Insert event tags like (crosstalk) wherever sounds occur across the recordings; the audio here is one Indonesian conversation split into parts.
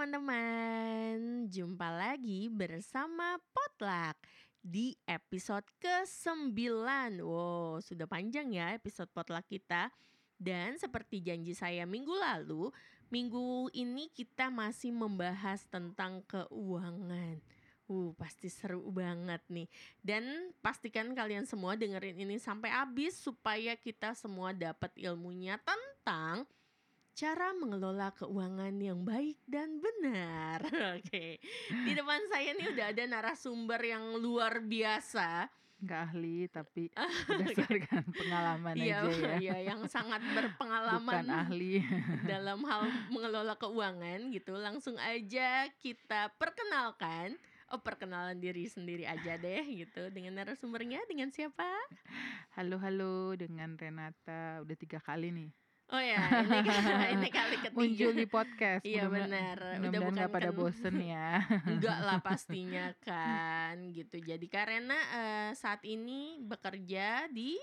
teman-teman, jumpa lagi bersama Potluck di episode ke-9 Wow, sudah panjang ya episode Potluck kita. Dan seperti janji saya minggu lalu Minggu ini kita masih membahas tentang keuangan. Uh, pasti seru banget nih. Dan pastikan kalian semua dengerin ini sampai habis supaya kita semua dapat ilmunya tentang cara mengelola keuangan yang baik dan benar. (laughs) Oke. Di depan saya nih udah ada narasumber yang luar biasa. Nggak ahli tapi (laughs) berdasarkan pengalaman Iya, aja ya. iya, yang sangat berpengalaman Bukan ahli. (laughs) dalam hal mengelola keuangan gitu. Langsung aja kita perkenalkan. Oh, perkenalan diri sendiri aja deh gitu. Dengan narasumbernya dengan siapa? Halo halo dengan Renata udah tiga kali nih Oh ya, ini (laughs) (laughs) ini kali ketiga. muncul di podcast. Iya, benar. Udah bukan pada kan- bosen ya. (laughs) Enggak lah pastinya kan gitu. Jadi karena eh, saat ini bekerja di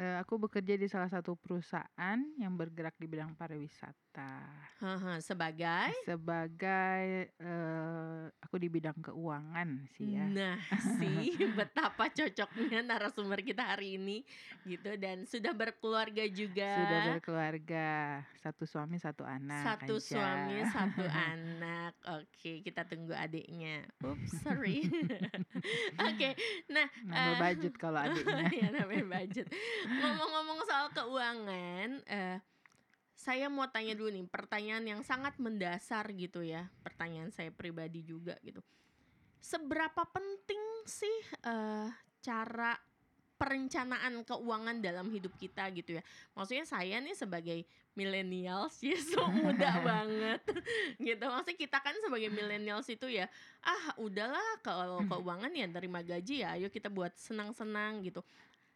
Eh, aku bekerja di salah satu perusahaan yang bergerak di bidang pariwisata. haha, sebagai Sebagai eh, aku di bidang keuangan sih ya. Nah, (laughs) sih betapa cocoknya narasumber kita hari ini gitu dan sudah berkeluarga juga. Sudah berkeluarga, satu suami satu anak. satu aja. suami, satu (laughs) anak. Oke, kita tunggu adiknya. Oops, sorry. (laughs) Oke, nah Nambah eh, budget kalau adiknya. ya namanya budget. Ngomong-ngomong soal keuangan, eh saya mau tanya dulu nih pertanyaan yang sangat mendasar gitu ya. Pertanyaan saya pribadi juga gitu. Seberapa penting sih eh cara perencanaan keuangan dalam hidup kita gitu ya. Maksudnya saya nih sebagai millennials ya (laughs) so muda (laughs) banget gitu. Maksudnya kita kan sebagai millennials itu ya ah udahlah kalau keuangan ya terima gaji ya ayo kita buat senang-senang gitu.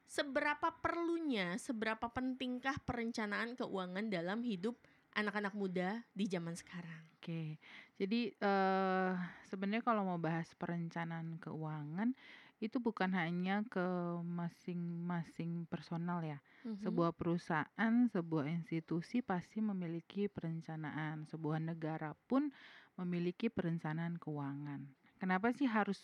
Seberapa perlunya, seberapa pentingkah perencanaan keuangan dalam hidup anak-anak muda di zaman sekarang? Oke, jadi eh sebenarnya kalau mau bahas perencanaan keuangan itu bukan hanya ke masing-masing personal ya. Mhm. Sebuah perusahaan, sebuah institusi pasti memiliki perencanaan. Sebuah negara pun memiliki perencanaan keuangan. Kenapa sih harus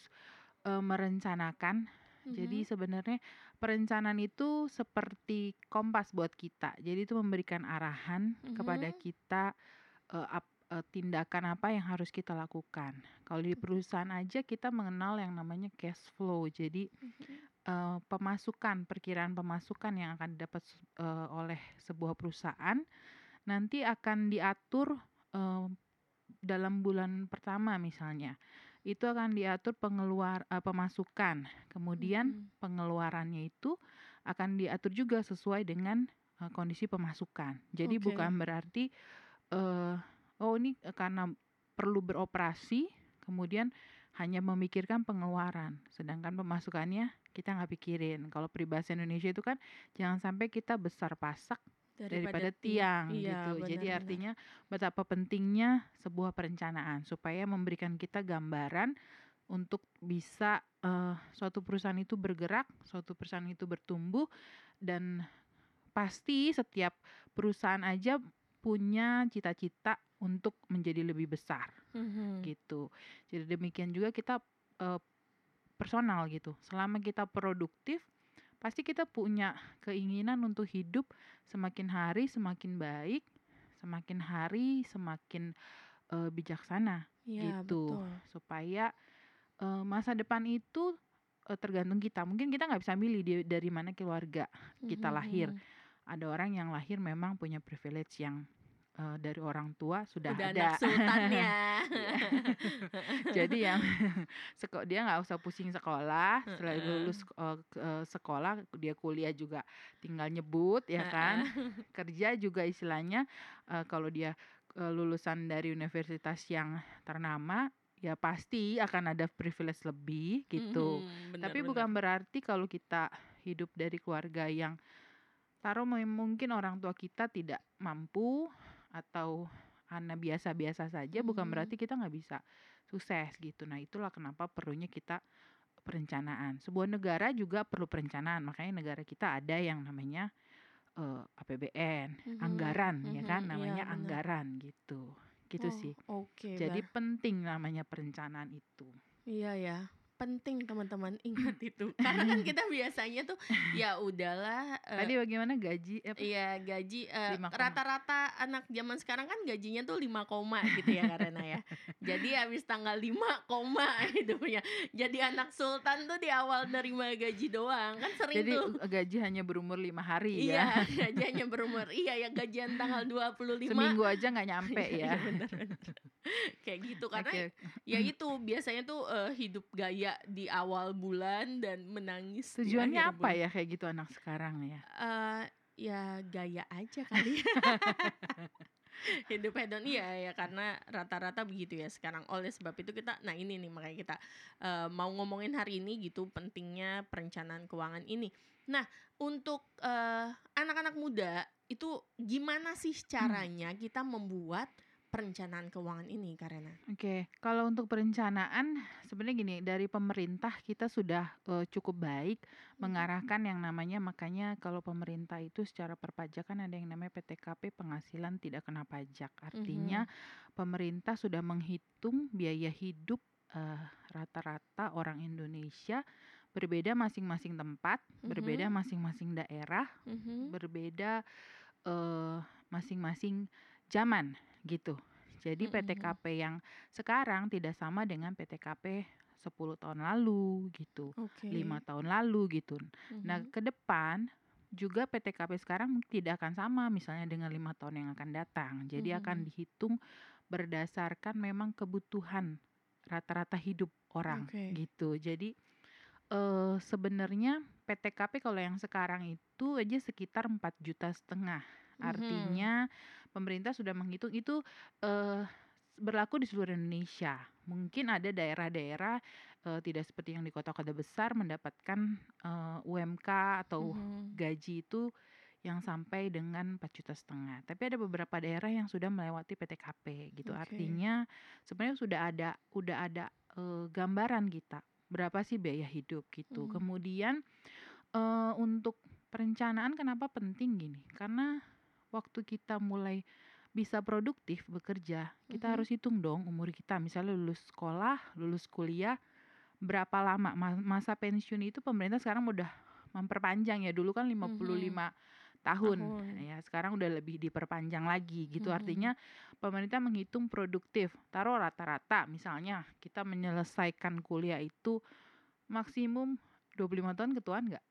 eh, merencanakan? Jadi Mhm. sebenarnya perencanaan itu seperti kompas buat kita. Jadi itu memberikan arahan kepada Mhm. kita eh, ap- eh, tindakan apa yang harus kita lakukan. Kalau di perusahaan aja kita mengenal yang namanya cash flow. Jadi Mhm. eh, pemasukan, perkiraan pemasukan yang akan didapat eh, oleh sebuah perusahaan nanti akan diatur eh, dalam bulan pertama misalnya. Itu akan diatur pengeluar eh, pemasukan. Kemudian Mhm. pengeluarannya itu akan diatur juga sesuai dengan eh, kondisi pemasukan. Jadi Oke. bukan berarti eh oh ini karena perlu beroperasi kemudian hanya memikirkan pengeluaran, sedangkan pemasukannya kita nggak pikirin. Kalau peribahasa Indonesia itu kan jangan sampai kita besar pasak daripada tiang Iya, gitu. Jadi artinya betapa pentingnya sebuah perencanaan supaya memberikan kita gambaran untuk bisa eh, suatu perusahaan itu bergerak, suatu perusahaan itu bertumbuh dan pasti setiap perusahaan aja punya cita-cita untuk menjadi lebih besar Mhm. gitu. Jadi demikian juga kita eh, personal gitu. Selama kita produktif, pasti kita punya keinginan untuk hidup semakin hari semakin baik, semakin hari semakin eh, bijaksana Iya, gitu. betul. Supaya eh, masa depan itu eh, tergantung kita. Mungkin kita nggak bisa milih di- dari mana keluarga kita Mhm, lahir. mhm. Ada orang yang lahir memang punya privilege yang eh, dari orang tua sudah Udah ada. sultannya. (laughs) (laughs) Jadi yang (laughs) seko dia nggak usah pusing sekolah, setelah lulus eh, sekolah dia kuliah juga tinggal nyebut ya kan. Kerja juga istilahnya eh, kalau dia eh, lulusan dari universitas yang ternama ya pasti akan ada privilege lebih gitu. Mhm, Tapi benar, bukan berarti kalau kita hidup dari keluarga yang taruh mungkin orang tua kita tidak mampu atau anak biasa-biasa saja bukan Mhm. berarti kita nggak bisa sukses gitu. Nah, itulah kenapa perlunya kita perencanaan. Sebuah negara juga perlu perencanaan. Makanya negara kita ada yang namanya eh, APBN, Mhm, anggaran ya mhm, kan iya, namanya benar. anggaran gitu. gitu Oh, sih. oke, Jadi Bah. penting namanya perencanaan itu. Iya ya, penting teman-teman (laughs) ingat itu. (laughs) Karena kan kita biasanya tuh ya udahlah eh, Tadi bagaimana gaji apa? Iya gaji eh, koma. rata-rata anak zaman sekarang kan gajinya tuh 5 koma gitu ya karena ya. (laughs) Jadi habis tanggal 5 koma hidupnya. Jadi anak sultan tuh di awal nerima gaji doang. Kan sering Jadi tuh. gaji hanya berumur lima hari Iya, ya. gaji hanya berumur. Iya ya gajian tanggal 25. Seminggu aja nggak nyampe Iya, ya. bener, bener. Kayak gitu karena Oke. ya itu biasanya tuh eh, hidup gaya di awal bulan dan menangis di Tujuannya akhir apa bulan. ya kayak gitu anak sekarang ya? Eh, ya gaya aja kali (laughs) hidup hedon iya ya karena rata-rata begitu ya sekarang oleh sebab itu kita nah ini nih makanya kita eh, mau ngomongin hari ini gitu pentingnya perencanaan keuangan ini nah untuk eh, anak-anak muda itu gimana sih caranya kita membuat perencanaan keuangan ini karena Oke, kalau untuk perencanaan sebenarnya gini dari pemerintah kita sudah eh, cukup baik mengarahkan yang namanya makanya kalau pemerintah itu secara perpajakan ada yang namanya PTKP penghasilan tidak kena pajak. Artinya pemerintah sudah menghitung biaya hidup eh, rata-rata orang Indonesia berbeda masing-masing tempat, berbeda Mhm. masing-masing daerah, Mhm. berbeda eh, masing-masing zaman gitu. Jadi Mm-mm. PTKP yang sekarang tidak sama dengan PTKP 10 tahun lalu gitu, lima tahun lalu gitu. Nah Mhm. ke depan juga PTKP sekarang tidak akan sama misalnya dengan lima tahun yang akan datang. Jadi akan Mhm. dihitung berdasarkan memang kebutuhan rata-rata hidup orang Oke. gitu. Jadi eh sebenarnya PTKP kalau yang sekarang itu aja sekitar 4 juta setengah. Mhm. Artinya pemerintah sudah menghitung itu eh berlaku di seluruh Indonesia. Mungkin ada daerah-daerah eh, tidak seperti yang di kota-kota besar mendapatkan eh, UMK atau Mhm. gaji itu yang sampai dengan 4 juta setengah. Tapi ada beberapa daerah yang sudah melewati PTKP gitu. Oke. Artinya sebenarnya sudah ada udah ada eh, gambaran kita berapa sih biaya hidup gitu. Mhm. Kemudian eh, untuk perencanaan kenapa penting gini? Karena waktu kita mulai bisa produktif bekerja, kita Mhm. harus hitung dong umur kita. Misalnya lulus sekolah, lulus kuliah, berapa lama Ma- masa pensiun itu pemerintah sekarang udah memperpanjang ya. Dulu kan 55 tahun. Mhm. Tahun. Ya, sekarang udah lebih diperpanjang lagi gitu. Mhm. Artinya pemerintah menghitung produktif. Taruh rata-rata misalnya kita menyelesaikan kuliah itu maksimum 25 tahun ketuaan nggak?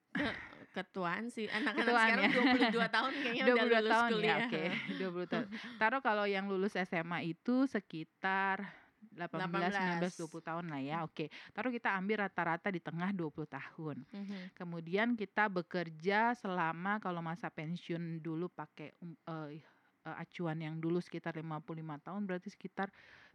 Ketuaan sih anak-anak Ketuaan sekarang ya. 22 tahun kayaknya udah 22 lulus tahun kuliah. ya, oke. 20 tahun. (laughs) Taruh kalau yang lulus SMA itu sekitar 18, 19, 20 tahun lah ya. Oke. Taruh kita ambil rata-rata di tengah 20 tahun. Mhm. Kemudian kita bekerja selama kalau masa pensiun dulu pakai um, eh, eh, acuan yang dulu sekitar 55 tahun berarti sekitar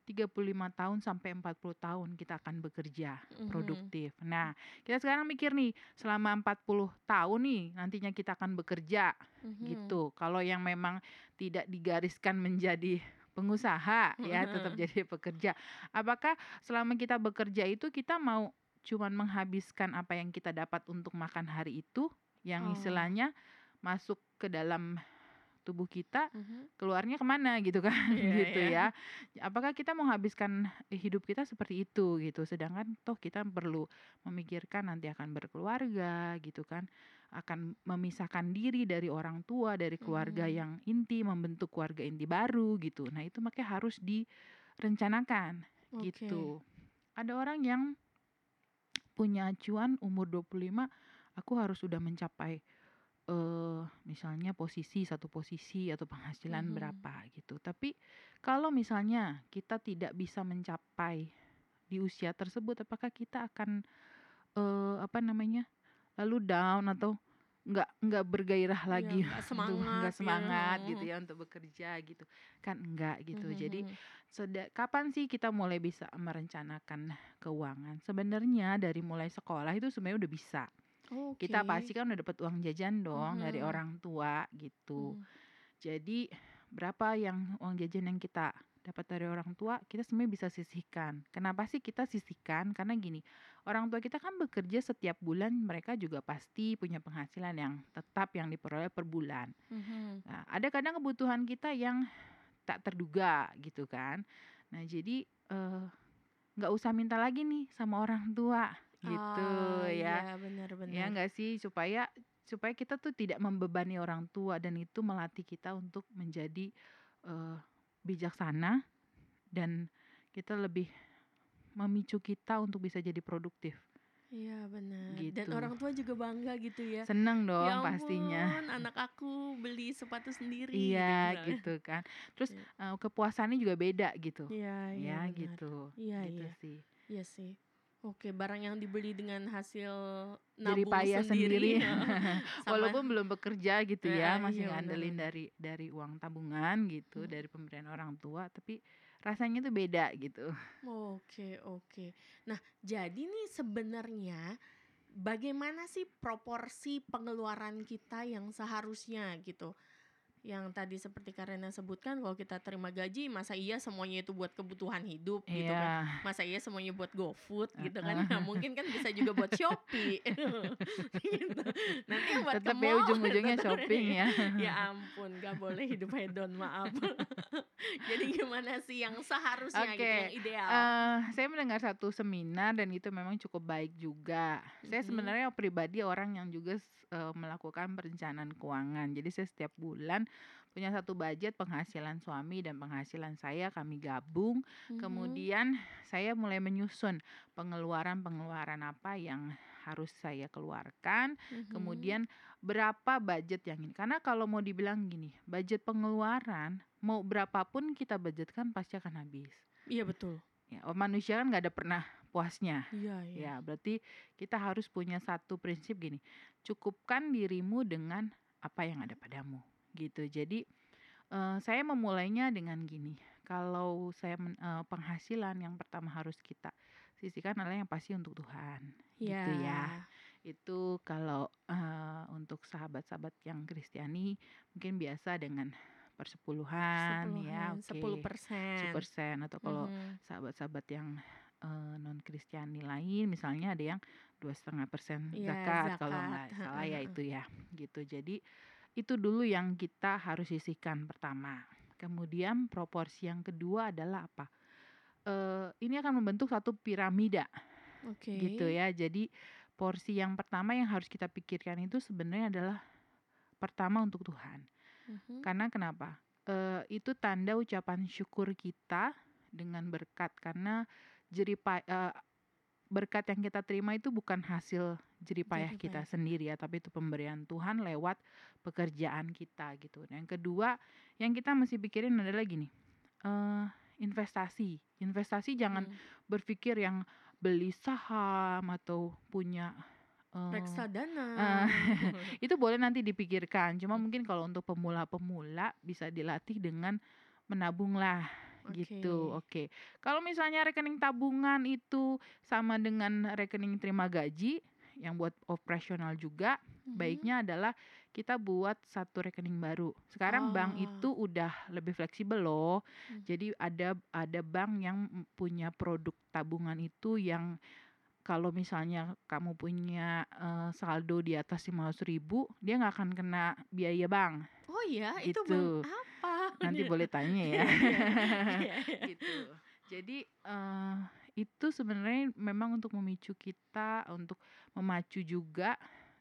35 tahun sampai 40 tahun kita akan bekerja Mhm. produktif. Nah, kita sekarang mikir nih selama 40 tahun nih nantinya kita akan bekerja Mhm. gitu. Kalau yang memang tidak digariskan menjadi pengusaha ya tetap Mhm. jadi pekerja. Apakah selama kita bekerja itu kita mau cuman menghabiskan apa yang kita dapat untuk makan hari itu yang Oh. istilahnya masuk ke dalam tubuh kita Mhm. keluarnya ke mana gitu kan Iya, (laughs) gitu iya. ya apakah kita mau habiskan hidup kita seperti itu gitu sedangkan toh kita perlu memikirkan nanti akan berkeluarga gitu kan akan memisahkan diri dari orang tua dari keluarga Mhm. yang inti membentuk keluarga inti baru gitu nah itu makanya harus direncanakan Oke. gitu ada orang yang punya acuan umur 25 aku harus sudah mencapai eh misalnya posisi satu posisi atau penghasilan Mhm. berapa gitu. Tapi kalau misalnya kita tidak bisa mencapai di usia tersebut, apakah kita akan eh apa namanya lalu down atau nggak nggak bergairah Iya, lagi nggak (laughs) untuk semangat nggak ya. semangat gitu Mhm. ya untuk bekerja gitu kan enggak gitu. Mhm, Jadi. Seda- kapan sih kita mulai bisa merencanakan keuangan? Sebenarnya dari mulai sekolah itu sebenarnya udah bisa. Kita Oke. pasti kan udah dapat uang jajan dong dari Mhm. orang tua gitu. Mhm. Jadi berapa yang uang jajan yang kita dapat dari orang tua, kita sebenarnya bisa sisihkan. Kenapa sih kita sisihkan? Karena gini, orang tua kita kan bekerja setiap bulan, mereka juga pasti punya penghasilan yang tetap yang diperoleh per bulan. Mhm. Nah, ada kadang kebutuhan kita yang tak terduga gitu kan. Nah, jadi eh, nggak usah minta lagi nih sama orang tua gitu Ah, ya. iya benar Ya benar. enggak sih supaya supaya kita tuh tidak membebani orang tua dan itu melatih kita untuk menjadi eh, bijaksana dan kita lebih memicu kita untuk bisa jadi produktif. Iya benar. Dan Gitu. orang tua juga bangga gitu ya. Seneng dong Ya pastinya. ampun, anak aku beli sepatu sendiri Iya misalnya. gitu kan. Terus Iya. eh, kepuasannya juga beda gitu. Iya, iya Ya benar. gitu. Iya, Gitu iya. sih. Iya sih. Oke, barang yang dibeli dengan hasil nabung payah sendiri, sendiri. (laughs) (laughs) Walaupun belum bekerja gitu ya, Heeh, masih iya, ngandelin benar. dari dari uang tabungan gitu, Hmm. dari pemberian orang tua, tapi rasanya tuh beda gitu. Oke, oke. Nah, jadi nih sebenarnya bagaimana sih proporsi pengeluaran kita yang seharusnya gitu? Yang tadi seperti Karena sebutkan kalau kita terima gaji masa iya semuanya itu buat kebutuhan hidup gitu kan. Iya. Masa iya semuanya buat GoFood gitu kan. Nah, mungkin kan bisa juga buat Shopee. (laughs) gitu. Nanti yang buat Tetap ya ujung-ujungnya shopping ya. (laughs) ya ampun, gak boleh hidup hedon, maaf. (laughs) Jadi gimana sih yang seharusnya gitu, Oke, yang ideal? Eh, saya mendengar satu seminar dan itu memang cukup baik juga. Saya Mhm. sebenarnya pribadi orang yang juga eh, melakukan perencanaan keuangan. Jadi saya setiap bulan punya satu budget penghasilan suami dan penghasilan saya kami gabung. Mhm. Kemudian saya mulai menyusun pengeluaran-pengeluaran apa yang harus saya keluarkan. Mhm. Kemudian berapa budget yang ini? Karena kalau mau dibilang gini, budget pengeluaran mau berapapun kita budgetkan pasti akan habis. Iya betul. Ya, oh, manusia kan nggak ada pernah puasnya. Iya, iya. Ya, berarti kita harus punya satu prinsip gini. Cukupkan dirimu dengan apa yang ada padamu, gitu. Jadi eh, saya memulainya dengan gini. Kalau saya men- eh, penghasilan yang pertama harus kita sisihkan adalah yang pasti untuk Tuhan, gitu ya. Itu kalau eh, untuk sahabat-sahabat yang Kristiani mungkin biasa dengan persepuluhan, ya, Sepuluhan, oke. 10%. 10% atau kalau Mhm. sahabat-sahabat yang non Kristiani lain misalnya ada yang dua setengah persen Iya, zakat kalau nggak salah ya itu ya gitu jadi itu dulu yang kita harus sisihkan pertama kemudian proporsi yang kedua adalah apa Eh, ini akan membentuk satu piramida Oke. gitu ya jadi porsi yang pertama yang harus kita pikirkan itu sebenarnya adalah pertama untuk Tuhan Mhm. karena kenapa? Eh, itu tanda ucapan syukur kita dengan berkat karena jerih pa- eh, berkat yang kita terima itu bukan hasil jerih payah Jerih kita sendiri ya, tapi itu pemberian Tuhan lewat pekerjaan kita gitu. Nah, yang kedua, yang kita mesti pikirin adalah gini, eh, investasi. Investasi jangan Hmm. berpikir yang beli saham atau punya eh, reksadana. (laughs) itu boleh nanti dipikirkan. Cuma Hmm. mungkin kalau untuk pemula-pemula bisa dilatih dengan menabung lah gitu. Oke. Kalau misalnya rekening tabungan itu sama dengan rekening terima gaji yang buat operasional juga, Mhm. baiknya adalah kita buat satu rekening baru. Sekarang bank Oh. itu udah lebih fleksibel loh. Hmm. Jadi ada ada bank yang punya produk tabungan itu yang kalau misalnya kamu punya eh, saldo di atas 500 ribu, dia nggak akan kena biaya bank. Oh iya, itu Gitu. bang apa? (laughs) Nanti Iya. boleh tanya ya. (laughs) Iya, iya. gitu. Jadi eh, itu sebenarnya memang untuk memicu kita untuk memacu juga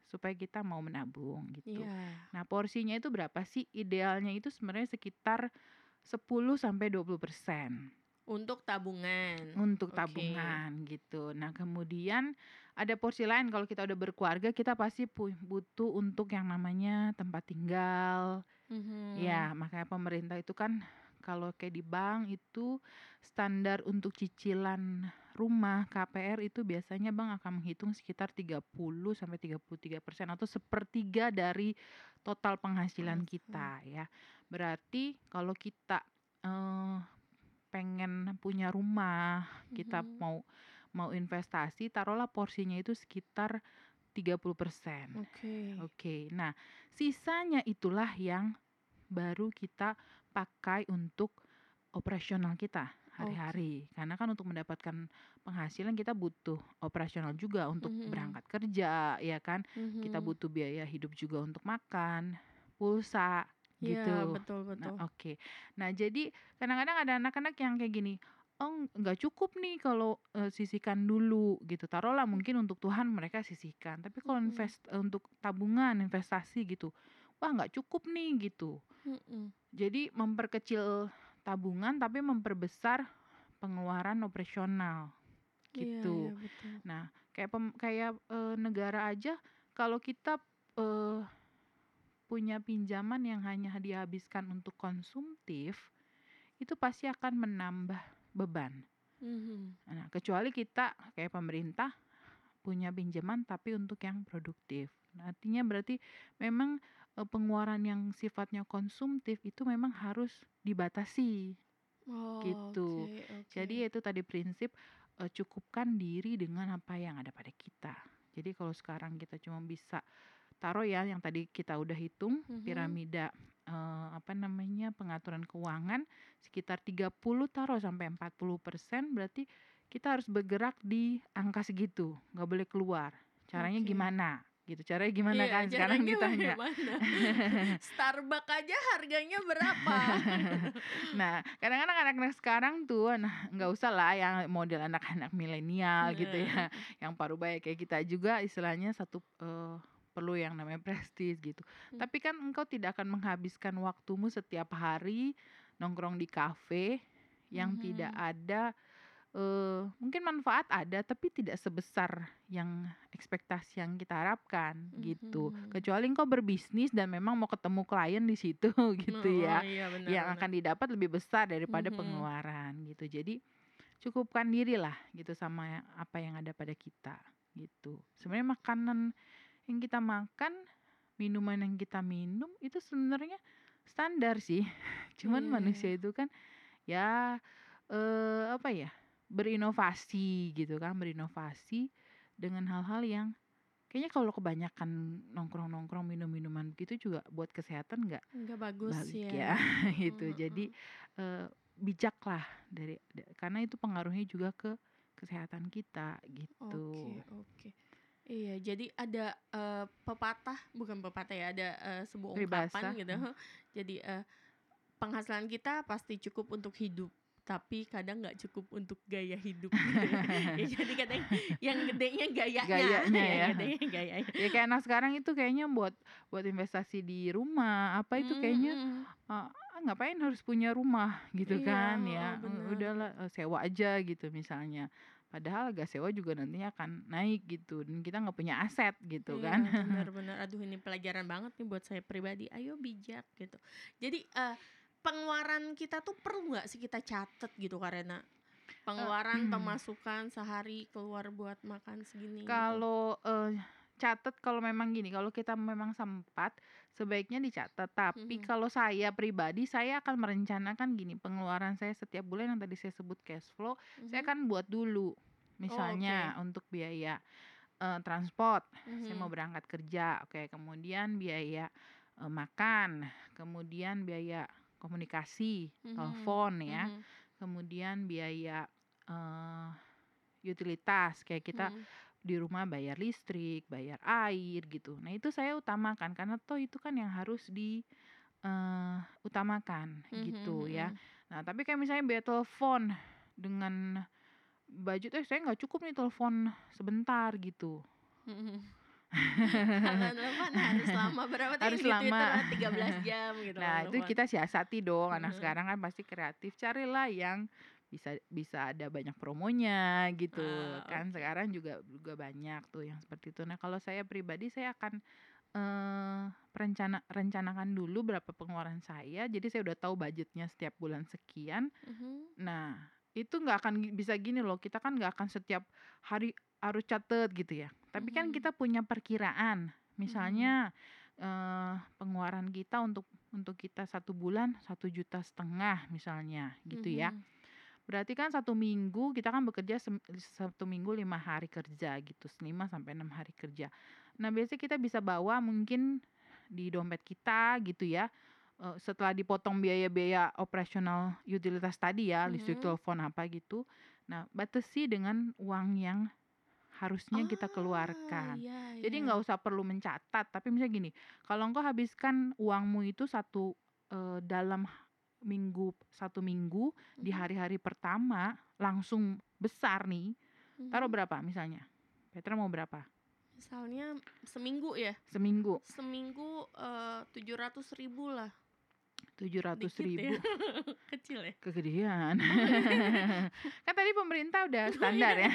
supaya kita mau menabung gitu. Iya. Nah, porsinya itu berapa sih? Idealnya itu sebenarnya sekitar 10 sampai 20 persen Untuk tabungan. untuk tabungan gitu. Nah, kemudian ada porsi lain kalau kita udah berkeluarga kita pasti butuh untuk yang namanya tempat tinggal. Mhm. Ya, makanya pemerintah itu kan kalau kayak di bank itu standar untuk cicilan rumah KPR itu biasanya bank akan menghitung sekitar 30 sampai 33 persen atau sepertiga dari total penghasilan kita ya. Berarti kalau kita eh, pengen punya rumah, kita Mhm. mau mau investasi, taruhlah porsinya itu sekitar 30 persen. Oke. Oke, nah sisanya itulah yang baru kita pakai untuk operasional kita hari-hari. Karena kan untuk mendapatkan penghasilan kita butuh operasional juga untuk Mhm. berangkat kerja, ya kan? Kita Mhm. butuh biaya hidup juga untuk makan, pulsa, Iya, gitu. betul Nah, betul. oke. Nah, jadi kadang-kadang ada anak-anak yang kayak gini, "Oh, nggak cukup nih kalau, eee, sisihkan dulu," gitu. Taruhlah mungkin untuk Tuhan mereka sisihkan, tapi kalau Mhm. invest untuk tabungan, investasi gitu, wah nggak cukup nih gitu. Mhm. Jadi memperkecil tabungan tapi memperbesar pengeluaran operasional, Iya gitu. iya, betul. Nah, kayak pem kayak, eee, negara aja kalau kita, eee, punya pinjaman yang hanya dihabiskan untuk konsumtif, itu pasti akan menambah beban. Mhm. Nah, kecuali kita kayak pemerintah punya pinjaman tapi untuk yang produktif. Nah, artinya berarti memang, eee, pengeluaran yang sifatnya konsumtif itu memang harus dibatasi, Oh, gitu. oke Jadi oke. itu tadi prinsip, eee, cukupkan diri dengan apa yang ada pada kita. Jadi kalau sekarang kita cuma bisa taruh ya yang tadi kita udah hitung Mhm. piramida, eee, apa namanya, pengaturan keuangan sekitar 30 taruh sampai 40% berarti kita harus bergerak di angka segitu, nggak boleh keluar. Caranya Oke. gimana? Gitu, caranya gimana Iya, kan sekarang caranya ditanya. (laughs) Starbucks aja harganya berapa? (laughs) Nah, kadang-kadang anak-anak sekarang tuh, nah nggak usah lah yang model anak-anak milenial gitu ya, yang parubaya kayak kita juga istilahnya satu, eee, perlu yang namanya prestis gitu. Hmm. Tapi kan engkau tidak akan menghabiskan waktumu setiap hari nongkrong di kafe yang tidak Mhm. ada, eee, mungkin manfaat ada tapi tidak sebesar yang ekspektasi yang kita harapkan gitu. Mhm. Kecuali engkau berbisnis dan memang mau ketemu klien di situ (laughs) gitu Oh, ya, iya benar yang benar. akan didapat lebih besar daripada Mhm. pengeluaran gitu. Jadi cukupkan dirilah gitu sama apa yang ada pada kita gitu. Sebenarnya makanan yang kita makan, minuman yang kita minum itu sebenarnya standar sih. (laughs) Cuman Iya manusia iya. itu kan ya, eee, apa ya, berinovasi gitu kan, berinovasi dengan hal-hal yang kayaknya kalau kebanyakan nongkrong-nongkrong, minum minuman begitu juga buat kesehatan nggak Nggak bagus baik ya. ya (laughs) gitu. Mhm Jadi, mhm. eee, bijaklah dari da karena itu pengaruhnya juga ke kesehatan kita gitu. Oke oke. Iya, jadi ada, eee, pepatah bukan pepatah ya, ada, eee, sebuah ungkapan gitu. mhm. Jadi, eee, penghasilan kita pasti cukup untuk hidup, tapi kadang nggak cukup untuk gaya hidup (laughs) ya. Jadi kadang yang gedenya gayanya, Gayanya ya. gedenya gayanya. Ya kayak anak sekarang itu kayaknya buat buat investasi di rumah, apa itu Mhm kayaknya, ah, ngapain harus punya rumah gitu Iya, kan ya, eee, benar. udahlah, sewa aja gitu misalnya. Padahal sewa juga nantinya akan naik gitu dan kita nggak punya aset gitu Iya, kan. (laughs) benar benar. Aduh ini pelajaran banget nih buat saya pribadi. Ayo bijak gitu. Jadi, eee, pengeluaran kita tuh perlu nggak sih kita catat gitu Karena pengeluaran, pemasukan sehari keluar buat makan segini gitu? Kalau, eee, catat kalau memang gini, kalau kita memang sempat sebaiknya dicatat. Tapi Mhm. kalau saya pribadi, saya akan merencanakan gini, pengeluaran saya setiap bulan yang tadi saya sebut cash flow, saya Mhm. akan buat dulu. Oh, oke. Misalnya untuk biaya, eee, transport, saya mau Mhm. berangkat kerja, oke, kemudian biaya, eee, makan, kemudian biaya komunikasi, Mhm telepon ya, mhm. kemudian biaya, eee, utilitas kayak kita Mhm. Di rumah bayar listrik, bayar air gitu. Nah, itu saya utamakan karena toh itu kan yang harus di, eee, utamakan Mhm gitu ya. mhm. Nah, tapi kayak misalnya biaya telepon dengan budget, "Eh, saya nggak cukup nih telepon sebentar," gitu. Mhm. (laughs) Kalau telepon harus lama berapa tadi Harus Twitter lama. (laughs) 13 jam gitu Nah, kalau itu kita siasati dong, anak Heeh. sekarang kan pasti kreatif, carilah yang bisa bisa ada banyak promonya gitu Ah, kan. oke. Sekarang juga juga banyak tuh yang seperti itu. Nah, kalau saya pribadi saya akan, eee, perencana rencanakan dulu berapa pengeluaran saya, jadi saya udah tahu budgetnya setiap bulan sekian. Mhm. Nah, itu nggak akan bisa gini loh, kita kan nggak akan setiap hari harus catat gitu ya. Tapi kan Mhm. kita punya perkiraan. Misalnya, eee, pengeluaran kita untuk untuk kita 1 bulan 1.500.000 misalnya gitu ya. Berarti kan 1 minggu kita kan bekerja 1 minggu 5 hari kerja gitu, 5 sampai 6 hari kerja. Nah, biasanya kita bisa bawa mungkin di dompet kita gitu ya, setelah dipotong biaya-biaya operasional utilitas tadi ya, listrik, Mhm. telepon, apa gitu. Nah, batasi dengan uang yang harusnya kita Ah, keluarkan. iya Jadi iya. nggak usah perlu mencatat, tapi misalnya gini, kalau engkau habiskan uangmu itu satu eee, dalam minggu satu minggu di Mhm. hari-hari pertama langsung besar nih, taruh Mhm. berapa misalnya? Petra mau berapa? Misalnya seminggu ya? Seminggu. Seminggu, eee, 700.000 lah. Tujuh ratus ya? ribu. (laughs) Kecil ya? Kegedean. Oh, iya. (laughs) Kan tadi pemerintah udah (laughs) standar ya.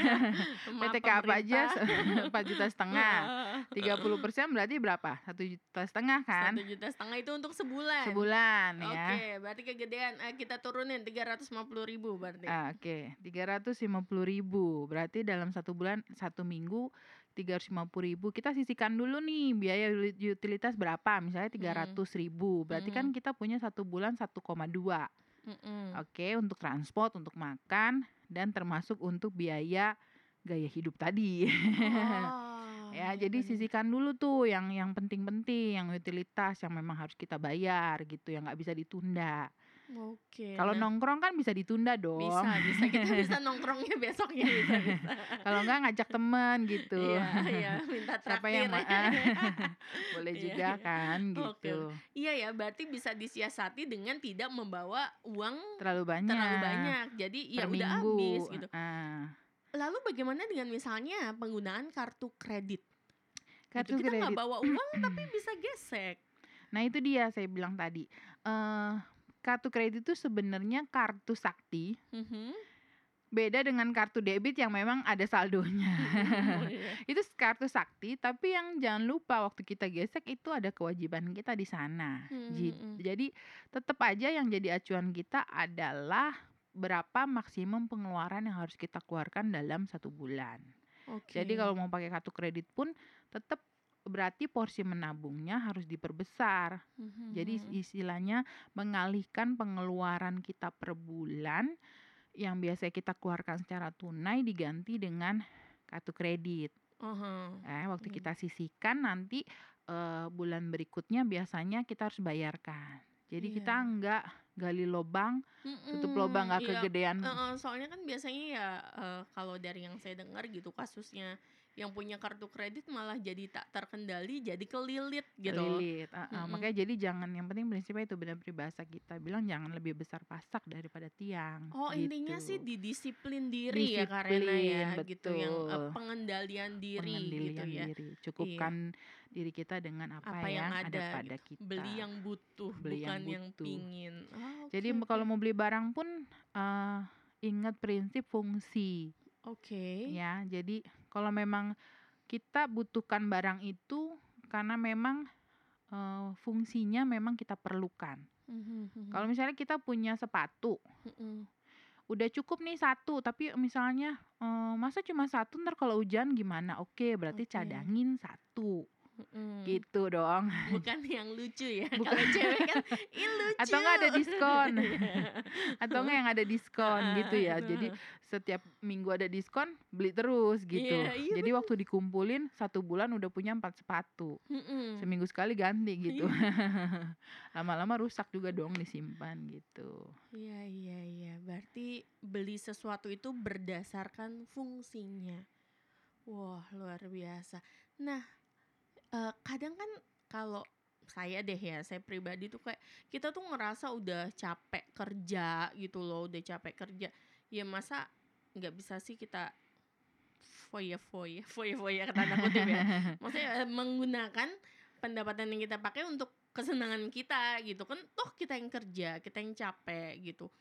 Maaf PTKP aja pemerintah. empat juta setengah. Heeh. 30% berarti berapa? Satu juta setengah kan? 1.500.000 itu untuk sebulan? Sebulan ya. Oke, berarti kegedean, eee, kita turunin 350.000 berarti? Ah, oke, 350.000 berarti dalam satu bulan, satu minggu 350.000 kita sisihkan dulu nih biaya utilitas berapa, misalnya Mhm. 300.000 berarti kan Mhm. kita punya satu bulan 1,2. Mhm. Oke, untuk transport, untuk makan, dan termasuk untuk biaya gaya hidup tadi. Oh, (laughs) Ya, iya jadi bener. sisihkan dulu tuh yang yang penting-penting, yang utilitas yang memang harus kita bayar gitu, yang nggak bisa ditunda. Oke, Kalau nah nongkrong kan bisa ditunda dong. Bisa bisa, kita (laughs) bisa nongkrongnya besoknya, bisa bisa. Kalau nggak ngajak temen gitu. Iya iya, minta (laughs) Siapa yang traktir. ma (laughs) boleh Iya juga iya. kan gitu. oke. Iya ya, berarti bisa disiasati dengan tidak membawa uang Terlalu banyak. terlalu banyak. Jadi ya udah habis gitu. Heeh. Lalu bagaimana dengan misalnya penggunaan kartu kredit? Kartu Gitu, kita nggak bawa uang tapi (clears throat) bisa gesek. Nah, itu dia saya bilang tadi. Eh, kartu kredit itu sebenarnya kartu sakti, Mhm. beda dengan kartu debit yang memang ada saldonya. Oh iya. (laughs) Itu kartu sakti, tapi yang jangan lupa waktu kita gesek itu ada kewajiban kita di sana. Mhm mhm. Jadi tetap aja yang jadi acuan kita adalah berapa maksimum pengeluaran yang harus kita keluarkan dalam satu bulan. Jadi Oke. kalau mau pakai kartu kredit pun tetap berarti porsi menabungnya harus diperbesar. Mhm Jadi mhm. istilahnya mengalihkan pengeluaran kita per bulan yang biasa kita keluarkan secara tunai diganti dengan kartu kredit. Aha. Eh, waktu Iya. kita sisihkan nanti eh, bulan berikutnya biasanya kita harus bayarkan. Jadi kita Iya. nggak gali lobang, tutup lobang Mhm, nggak iya. kegedean. Heeh, soalnya kan biasanya ya eh, kalau dari yang saya dengar gitu kasusnya yang punya kartu kredit malah jadi tak terkendali, jadi kelilit gitu. Lilit, ah, ah. Mhm. makanya jadi jangan yang penting prinsipnya itu benar peribahasa kita bilang jangan lebih besar pasak daripada tiang. Oh intinya sih gitu. di disiplin diri ya Karena Disiplin, ya gitu yang betul. pengendalian diri gitu Pengendalian ya. diri, cukupkan diri kita dengan apa, Apa yang yang, ada pada gitu. kita. Beli yang butuh Beli bukan yang yang, butuh. pingin. Oh, Jadi kalau mau beli barang pun eh, ingat prinsip fungsi Oke. ya. Jadi kalau memang kita butuhkan barang itu karena memang eh, fungsinya memang kita perlukan. Mhm, mhm. Kalau misalnya kita punya sepatu, Mhm. udah cukup nih satu, tapi misalnya eh, masa cuma satu ntar kalau hujan gimana? Oke, berarti Oke. cadangin satu, Mhm. gitu dong. Bukan yang lucu ya. (laughs) Bukan. Kalau cewek kan lucu. Atau nggak ada diskon. (laughs) Iya. Atau enggak yang ada diskon gitu ya. Jadi setiap minggu ada diskon beli terus gitu. Iya, iya Jadi waktu dikumpulin satu bulan udah punya empat sepatu. Mhm. Seminggu sekali ganti gitu. Iya. (laughs) Lama-lama rusak juga dong disimpan gitu. Iya iya iya. Berarti beli sesuatu itu berdasarkan fungsinya. Wah luar biasa. Nah eh, kadang kan kalau saya deh ya, saya pribadi tuh kayak kita tuh ngerasa udah capek kerja gitu loh, udah capek kerja. Ya masa nggak bisa sih kita foya-foya, foya-foya ke tanda kutip ya. (laughs) Maksudnya eh, menggunakan pendapatan yang kita pakai untuk kesenangan kita gitu kan toh kita yang kerja kita yang capek gitu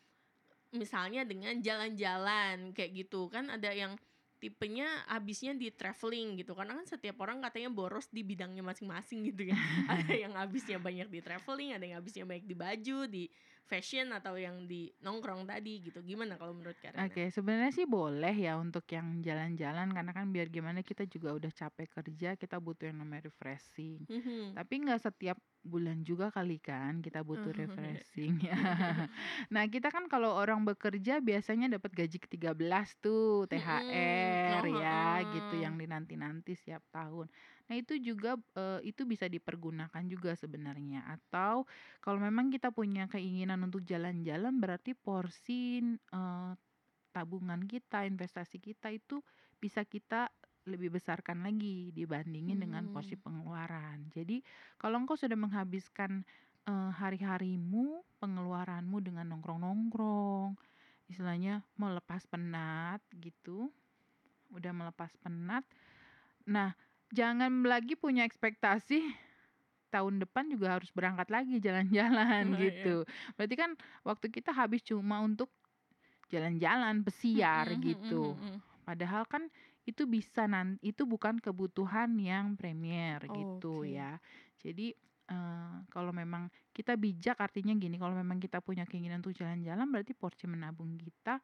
misalnya dengan jalan-jalan kayak gitu kan ada yang tipenya habisnya di traveling gitu. Karena kan setiap orang katanya boros di bidangnya masing-masing gitu ya. (laughs) Ada yang habisnya banyak di traveling ada yang habisnya banyak di baju di fashion atau yang di nongkrong tadi gitu gimana kalau menurut kalian Oke, sebenarnya sih boleh ya untuk yang jalan-jalan karena kan biar gimana kita juga udah capek kerja, kita butuh yang namanya refreshing. Mhm. Tapi nggak setiap bulan juga kali kan kita (laughs) butuh Oh, iya. refreshing. (laughs) nah, kita kan kalau orang bekerja biasanya dapat gaji ke-13 tuh, THR Oh, ya, heeh. gitu yang dinanti-nanti setiap tahun. Nah, itu juga eh, itu bisa dipergunakan juga sebenarnya. Atau kalau memang kita punya keinginan untuk jalan-jalan berarti porsi eh, tabungan kita, investasi kita itu bisa kita lebih besarkan lagi dibandingin dengan porsi Hmm. pengeluaran. Jadi kalau engkau sudah menghabiskan eee, hari-harimu, pengeluaranmu dengan nongkrong-nongkrong, istilahnya melepas penat gitu, udah melepas penat. Nah, jangan lagi punya ekspektasi tahun depan juga harus berangkat lagi jalan-jalan (laughs) Oh, iya. gitu. Berarti kan waktu kita habis cuma untuk jalan-jalan, pesiar mhm gitu. mhm. Padahal kan itu bisa nan itu bukan kebutuhan yang premier gitu Oke. ya. Jadi, eee, kalau memang kita bijak artinya gini, kalau memang kita punya keinginan untuk jalan-jalan berarti porsi menabung kita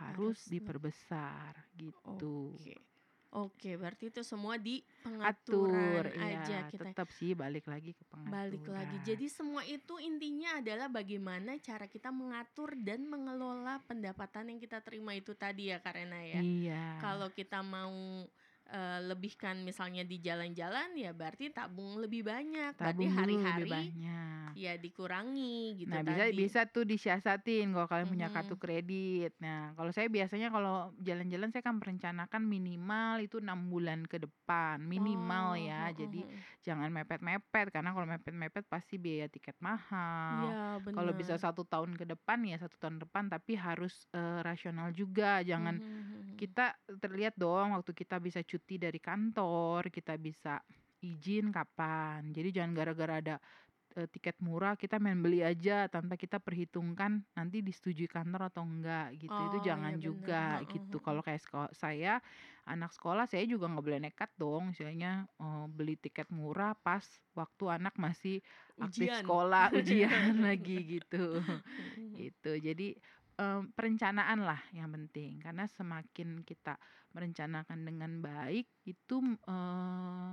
harus Harus diperbesar gitu. Oke. Oke, berarti itu semua di Atur, pengaturan aja iya, kita tetap sih balik lagi ke balik lagi. pengaturan. Jadi semua itu intinya adalah bagaimana cara kita mengatur dan mengelola pendapatan yang kita terima itu tadi ya Kak Rena ya. Iya. Kalau kita mau, eee, lebihkan misalnya di jalan-jalan ya berarti tabung lebih banyak. Tabung hari-hari banyak. ya dikurangi gitu Nah, bisa tadi. bisa tuh disiasatin kalau kalian punya kartu kredit. Nah, kalau saya biasanya kalau jalan-jalan saya kan merencanakan minimal itu 6 bulan ke depan, minimal Oh, ya. heeh Jadi heeh. jangan mepet-mepet karena kalau mepet-mepet pasti biaya tiket mahal. Iya, Kalau bisa satu tahun ke depan ya satu tahun depan tapi harus, eee, rasional juga. Jangan mhm. kita terlihat dong waktu kita bisa cuti dari kantor, kita bisa izin kapan. Jadi jangan gara-gara ada, eee, tiket murah kita main beli aja tanpa kita perhitungkan nanti disetujui kantor atau enggak gitu. Itu Oh, jangan iya bener. juga gitu. heeh. Kalau kayak sko saya, anak sekolah saya juga nggak boleh nekat dong istilahnya, eee, beli tiket murah pas waktu anak masih aktif Ujian. sekolah, (laughs) ujian (laughs) lagi gitu. (laughs) Gitu. Jadi, mmm, perencanaan lah yang penting karena semakin kita merencanakan dengan baik itu, eee,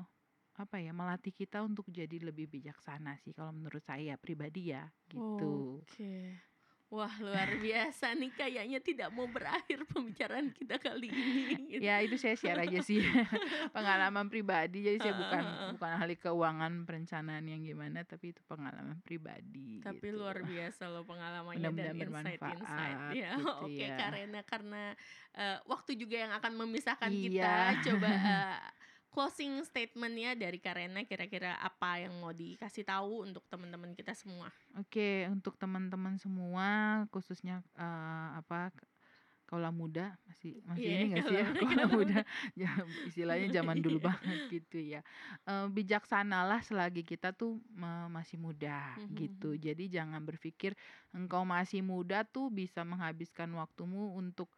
apa ya, melatih kita untuk jadi lebih bijaksana sih kalau menurut saya pribadi ya, gitu. Oke. Wah, luar biasa nih kayaknya tidak mau berakhir pembicaraan kita kali ini gitu. Ya itu saya share aja sih (laughs) pengalaman pribadi. Jadi saya bukan bukan ahli keuangan perencanaan yang gimana, tapi itu pengalaman pribadi Tapi gitu. luar biasa loh pengalamannya dan insight-insight ya. gitu Oke ya. Kak Rena karena, eee, waktu juga yang akan memisahkan Iya. kita. Coba, eee, closing statement-nya dari Kak Rena kira-kira apa yang mau dikasih tahu untuk teman-teman kita semua? Oke, untuk teman-teman semua khususnya, eee, apa, kaula muda masih masih Iya, ini nggak sih ya? kaula muda, ya istilahnya zaman dulu (laughs) banget gitu ya. Eee, bijaksanalah selagi kita tuh me masih muda Mhm gitu. mhm. Jadi jangan berpikir engkau masih muda tuh bisa menghabiskan waktumu untuk,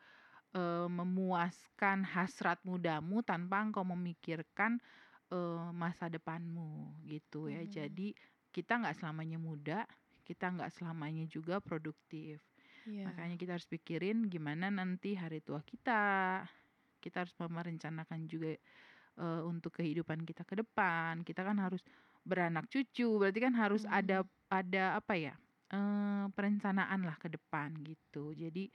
eee, memuaskan hasrat mudamu tanpa engkau memikirkan, eee, masa depanmu gitu ya. Mhm. Jadi kita nggak selamanya muda, kita nggak selamanya juga produktif. Iya. Makanya kita harus pikirin gimana nanti hari tua kita. Kita harus merencanakan juga, eee, untuk kehidupan kita ke depan. Kita kan harus beranak cucu, berarti kan harus ada Mhm. ada apa ya, eee, perencanaan lah ke depan gitu. Jadi,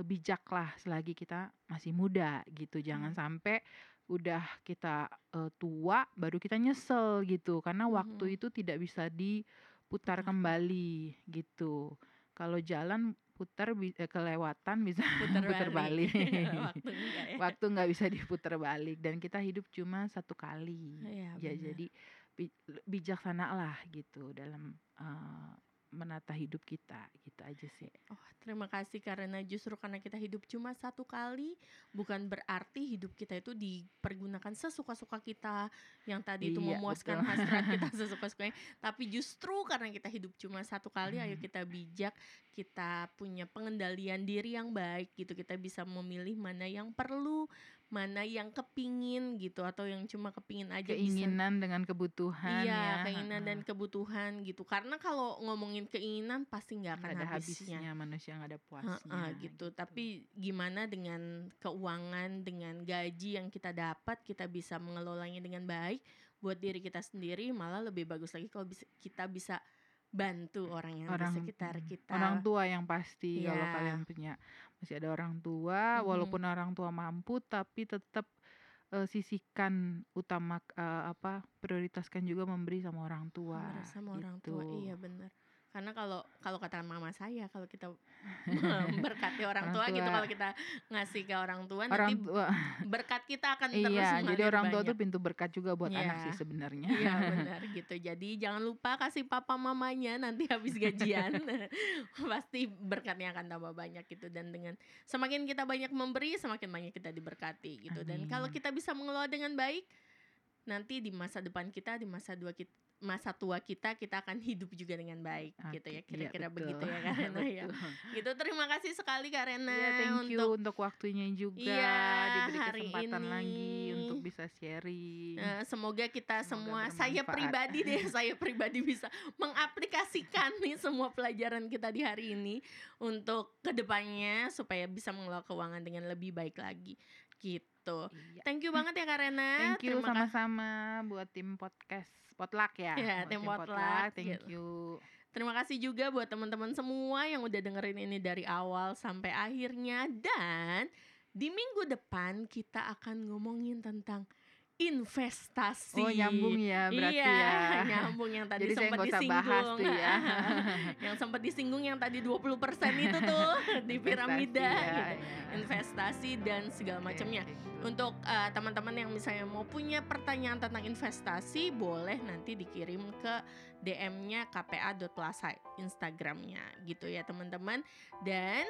bijaklah selagi kita masih muda gitu. Jangan Iya. sampai udah kita, eee, tua baru kita nyesel gitu. Karena waktu Mhm. itu tidak bisa diputar Putar. kembali gitu. Kalau jalan putar bi eee, kelewatan bisa (laughs) Putar putar balik. balik. (laughs) Waktu enggak ya? Waktu nggak bisa diputar balik dan kita hidup cuma satu kali. Iya, Ya bener. jadi bi bijaksanalah gitu dalam, eee, menata hidup kita, gitu aja sih. Oh, terima kasih karena justru karena kita hidup cuma satu kali, bukan berarti hidup kita itu dipergunakan sesuka-suka kita, yang tadi itu Iya, memuaskan betul. hasrat kita (laughs) sesuka-sukanya. Tapi justru karena kita hidup cuma satu kali, ayo Mhm. kita bijak, kita punya pengendalian diri yang baik gitu. Kita bisa memilih mana yang perlu, mana yang kepingin gitu, atau yang cuma kepingin aja bisa Keinginan dengan kebutuhan Iya, ya, keinginan dan heeh. kebutuhan gitu. Karena kalau ngomongin keinginan pasti nggak akan ada habisnya. habisnya, manusia nggak ada puasnya Heeh, gitu. gitu. Tapi gimana dengan keuangan, dengan gaji yang kita dapat, kita bisa mengelolanya dengan baik buat diri kita sendiri, malah lebih bagus lagi kalau bisa kita bisa bantu orang yang di Orang sekitar mhm, kita. orang tua yang pasti kalau Iya. kalian punya masih ada orang tua, Mhm. walaupun orang tua mampu tapi tetap, eee, sisihkan utama eee, apa, prioritaskan juga memberi sama orang tua, Memberi sama orang tua, gitu. iya bener. Karena kalau kalau kata mama saya kalau kita (laughs) memberkati orang Orang tua gitu tua. kalau kita ngasih ke orang tua Orang nanti tua berkat kita akan terus iya, jadi orang tua banyak. tuh pintu berkat juga buat anak Iya. sih sebenarnya. Iya (laughs) benar gitu. Jadi jangan lupa kasih papa mamanya nanti habis gajian. (laughs) Pasti berkatnya akan tambah banyak gitu dan dengan semakin kita banyak memberi semakin banyak kita diberkati gitu. Dan kalau Amin. kita bisa mengelola dengan baik nanti di masa depan kita di masa dua kita masa tua kita kita akan hidup juga dengan baik gitu ya iya, kira-kira betul. begitu ya (laughs) Kak Rena ya gitu terima kasih sekali Kak Rena Iya, thank you untuk untuk waktunya juga Iya, diberi kesempatan lagi ini. Bisa sharing. Eh, semoga kita semua, Semoga saya bermanfaat. pribadi deh, (laughs) saya pribadi bisa mengaplikasikan nih semua pelajaran kita di hari ini untuk ke depannya supaya bisa mengelola keuangan dengan lebih baik lagi, gitu. Iya. Thank you banget ya Kak Rena. Thank you sama-sama buat tim podcast Potluck ya. Iya, Buat tim Potluck, Thank gitu. you. Terima kasih juga buat teman-teman semua yang udah dengerin ini dari awal sampai akhirnya dan di minggu depan kita akan ngomongin tentang investasi. Oh nyambung ya berarti iya, ya. (laughs) nyambung yang tadi Jadi sempat disinggung. bahas tuh ya. (laughs) yang sempat disinggung yang tadi 20% itu tuh (laughs) di piramida Investasi ya, gitu. ya. Investasi dan segala macamnya. gitu. Untuk eh, teman-teman yang misalnya mau punya pertanyaan tentang investasi, boleh nanti dikirim ke DM-nya kpa.plaza Instagramnya gitu ya teman-teman. Dan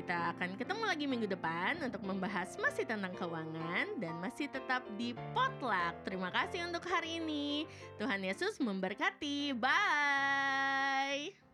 kita akan ketemu lagi minggu depan untuk membahas masih tentang keuangan dan masih tetap di potluck. Terima kasih untuk hari ini. Tuhan Yesus memberkati. Bye.